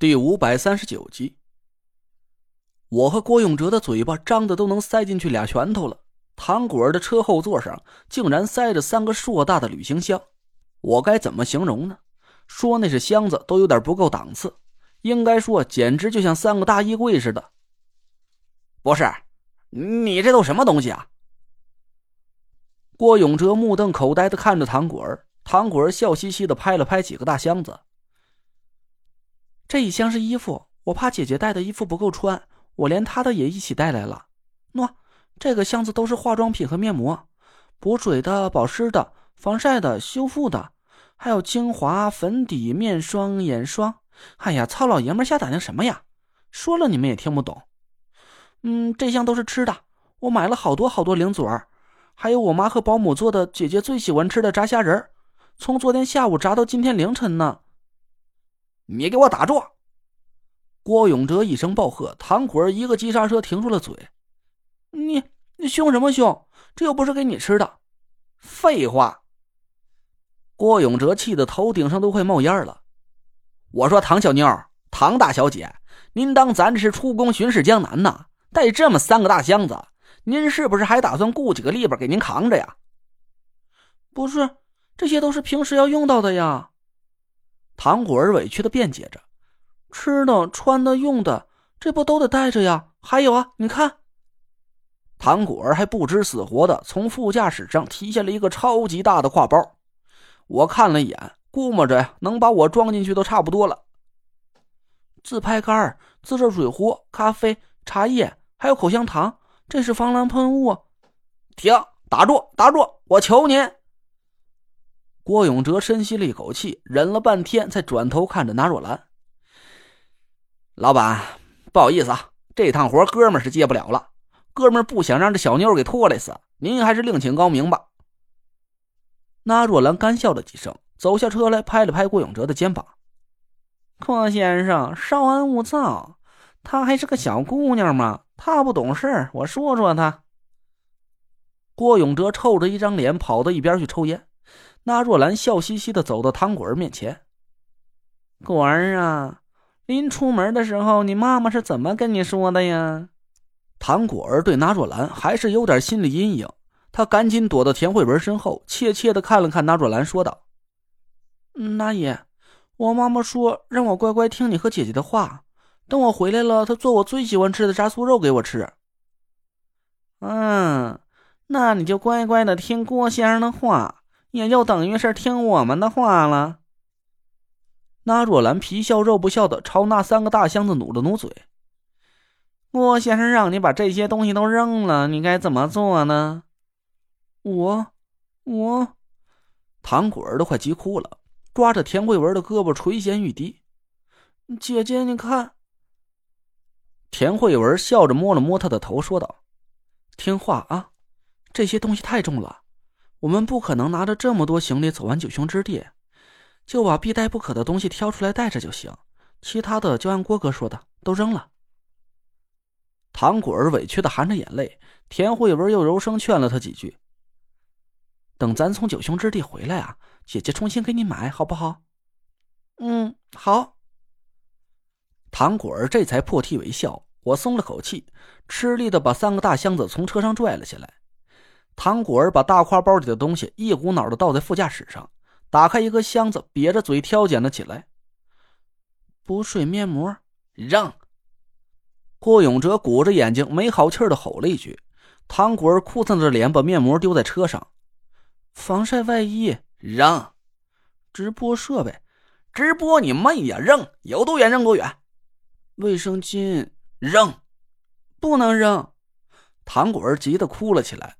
第五百三十九集，我和郭永哲的嘴巴张的都能塞进去俩拳头了。糖果儿的车后座上竟然塞着三个硕大的旅行箱，我该怎么形容呢？说那是箱子都有点不够档次，应该说简直就像三个大衣柜似的。不是，你这都什么东西啊？郭永哲目瞪口呆的看着糖果儿，糖果儿笑嘻嘻的拍了拍几个大箱子。这一箱是衣服，我怕姐姐带的衣服不够穿，我连她的也一起带来了。喏，这个箱子都是化妆品和面膜，补水的、保湿的、防晒的、修复的，还有精华、粉底、面霜、眼霜。哎呀，糙老爷们瞎打听什么呀？说了你们也听不懂。嗯，这箱都是吃的，我买了好多好多零嘴儿，还有我妈和保姆做的姐姐最喜欢吃的炸虾仁儿，从昨天下午炸到今天凌晨呢。你给我打住！郭永哲一声暴喝，唐果儿一个急刹车停住了嘴。你你凶什么凶？这又不是给你吃的。废话！郭永哲气得头顶上都快冒烟了。我说唐小妞，唐大小姐，您当咱这是出宫巡视江南呢？带这么三个大箱子，您是不是还打算雇几个力巴给您扛着呀？不是，这些都是平时要用到的呀。唐果儿委屈的辩解着：“吃的、穿的、用的，这不都得带着呀？还有啊，你看。”唐果儿还不知死活的从副驾驶上提下了一个超级大的挎包，我看了一眼，估摸着呀，能把我装进去都差不多了。自拍杆、自热水壶、咖啡、茶叶，还有口香糖，这是防狼喷雾。停！打住！打住！我求您！郭永哲深吸了一口气，忍了半天，才转头看着纳若兰。老板，不好意思啊，这趟活哥们是接不了了。哥们不想让这小妞给拖累死，您还是另请高明吧。纳若兰干笑了几声，走下车来，拍了拍郭永哲的肩膀：“郭先生，稍安勿躁，她还是个小姑娘嘛，她不懂事，我说说她。”郭永哲臭着一张脸，跑到一边去抽烟。那若兰笑嘻嘻的走到唐果儿面前：“果儿啊，临出门的时候，你妈妈是怎么跟你说的呀？”唐果儿对那若兰还是有点心理阴影，他赶紧躲到田慧文身后，怯怯的看了看那若兰，说道：“那爷，我妈妈说让我乖乖听你和姐姐的话，等我回来了，她做我最喜欢吃的炸酥肉给我吃。”嗯，那你就乖乖的听郭先生的话。也就等于是听我们的话了。那若兰皮笑肉不笑的朝那三个大箱子努了努嘴。郭先生让你把这些东西都扔了，你该怎么做呢？我，我，唐果儿都快急哭了，抓着田慧文的胳膊垂涎欲滴。姐姐，你看。田慧文笑着摸了摸他的头，说道：“听话啊，这些东西太重了。”我们不可能拿着这么多行李走完九雄之地，就把必带不可的东西挑出来带着就行，其他的就按郭哥说的都扔了。唐果儿委屈的含着眼泪，田慧文又柔声劝了他几句。等咱从九雄之地回来啊，姐姐重新给你买，好不好？嗯，好。唐果儿这才破涕为笑，我松了口气，吃力的把三个大箱子从车上拽了下来。唐果儿把大挎包里的东西一股脑的倒在副驾驶上，打开一个箱子，瘪着嘴挑拣了起来。补水面膜，扔！郭永哲鼓着眼睛，没好气的吼了一句。唐果儿哭丧着脸，把面膜丢在车上。防晒外衣，扔！直播设备，直播你妹呀！扔！有多远扔多远。卫生巾，扔！不能扔！唐果儿急得哭了起来。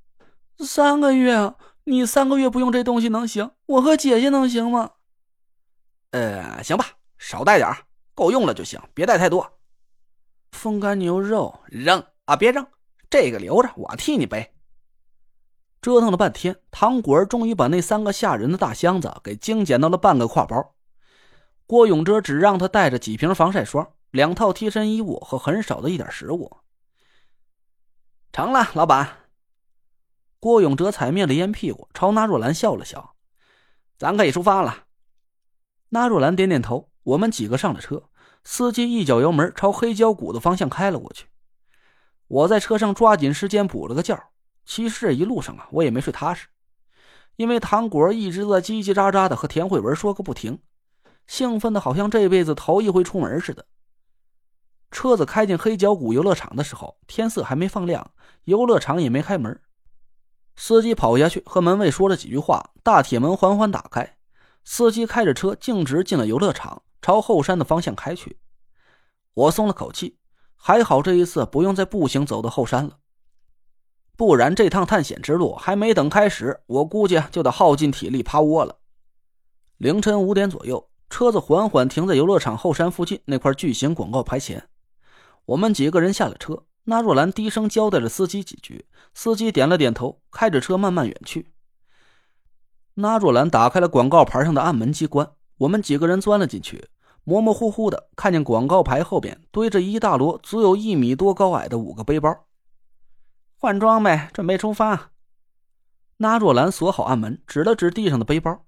三个月，你三个月不用这东西能行？我和姐姐能行吗？呃，行吧，少带点够用了就行，别带太多。风干牛肉扔啊，别扔，这个留着，我替你背。折腾了半天，唐果儿终于把那三个吓人的大箱子给精简到了半个挎包。郭永哲只让他带着几瓶防晒霜、两套贴身衣物和很少的一点食物。成了，老板。郭永哲踩灭了烟屁股，朝纳若兰笑了笑：“咱可以出发了。”纳若兰点点头。我们几个上了车，司机一脚油门朝黑胶谷的方向开了过去。我在车上抓紧时间补了个觉。其实这一路上啊，我也没睡踏实，因为唐果一直在叽叽喳喳的和田慧文说个不停，兴奋的好像这辈子头一回出门似的。车子开进黑角谷游乐场的时候，天色还没放亮，游乐场也没开门。司机跑下去和门卫说了几句话，大铁门缓缓打开，司机开着车径直进了游乐场，朝后山的方向开去。我松了口气，还好这一次不用再步行走到后山了，不然这趟探险之路还没等开始，我估计就得耗尽体力趴窝了。凌晨五点左右，车子缓缓停在游乐场后山附近那块巨型广告牌前。我们几个人下了车，那若兰低声交代了司机几句，司机点了点头，开着车慢慢远去。那若兰打开了广告牌上的暗门机关，我们几个人钻了进去，模模糊糊的看见广告牌后边堆着一大摞足有一米多高矮的五个背包。换装备，准备出发。那若兰锁好暗门，指了指地上的背包。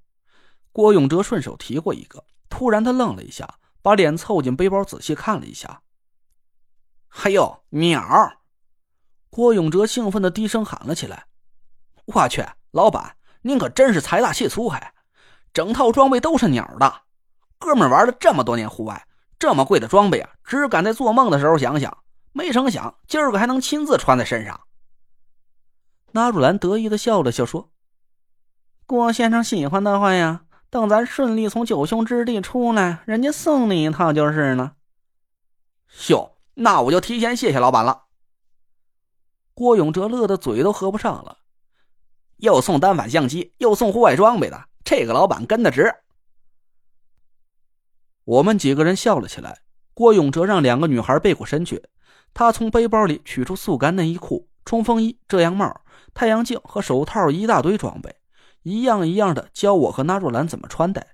郭永哲顺手提过一个，突然他愣了一下，把脸凑近背包仔细看了一下。还有鸟！郭永哲兴奋的低声喊了起来：“我去，老板，您可真是财大气粗！还整套装备都是鸟的，哥们玩了这么多年户外，这么贵的装备啊，只敢在做梦的时候想想。没成想，今儿个还能亲自穿在身上。”纳主兰得意的笑了笑说：“郭先生喜欢的话呀，等咱顺利从九兄之地出来，人家送你一套就是了。”哟。那我就提前谢谢老板了。郭永哲乐得嘴都合不上了，又送单反相机，又送户外装备的，这个老板跟的值。我们几个人笑了起来。郭永哲让两个女孩背过身去，他从背包里取出速干内衣裤、冲锋衣、遮阳帽、太阳镜和手套，一大堆装备，一样一样的教我和纳若兰怎么穿戴。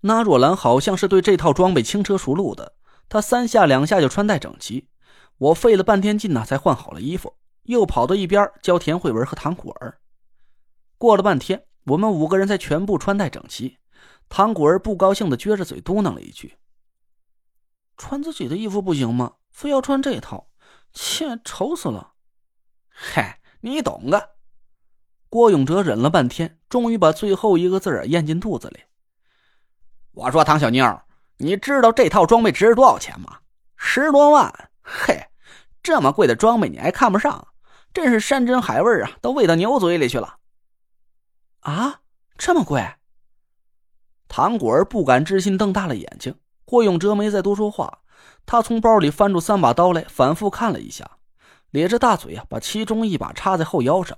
纳若兰好像是对这套装备轻车熟路的。他三下两下就穿戴整齐，我费了半天劲呢，才换好了衣服，又跑到一边教田慧文和唐果儿。过了半天，我们五个人才全部穿戴整齐。唐果儿不高兴的撅着嘴嘟囔了一句：“穿自己的衣服不行吗？非要穿这套，切，丑死了！”嗨，你懂的。郭永哲忍了半天，终于把最后一个字儿咽进肚子里。我说：“唐小妞。”你知道这套装备值多少钱吗？十多万！嘿，这么贵的装备你还看不上，真是山珍海味啊，都喂到牛嘴里去了。啊，这么贵？唐果儿不敢置信，瞪大了眼睛。霍永哲没再多说话，他从包里翻出三把刀来，反复看了一下，咧着大嘴啊，把其中一把插在后腰上。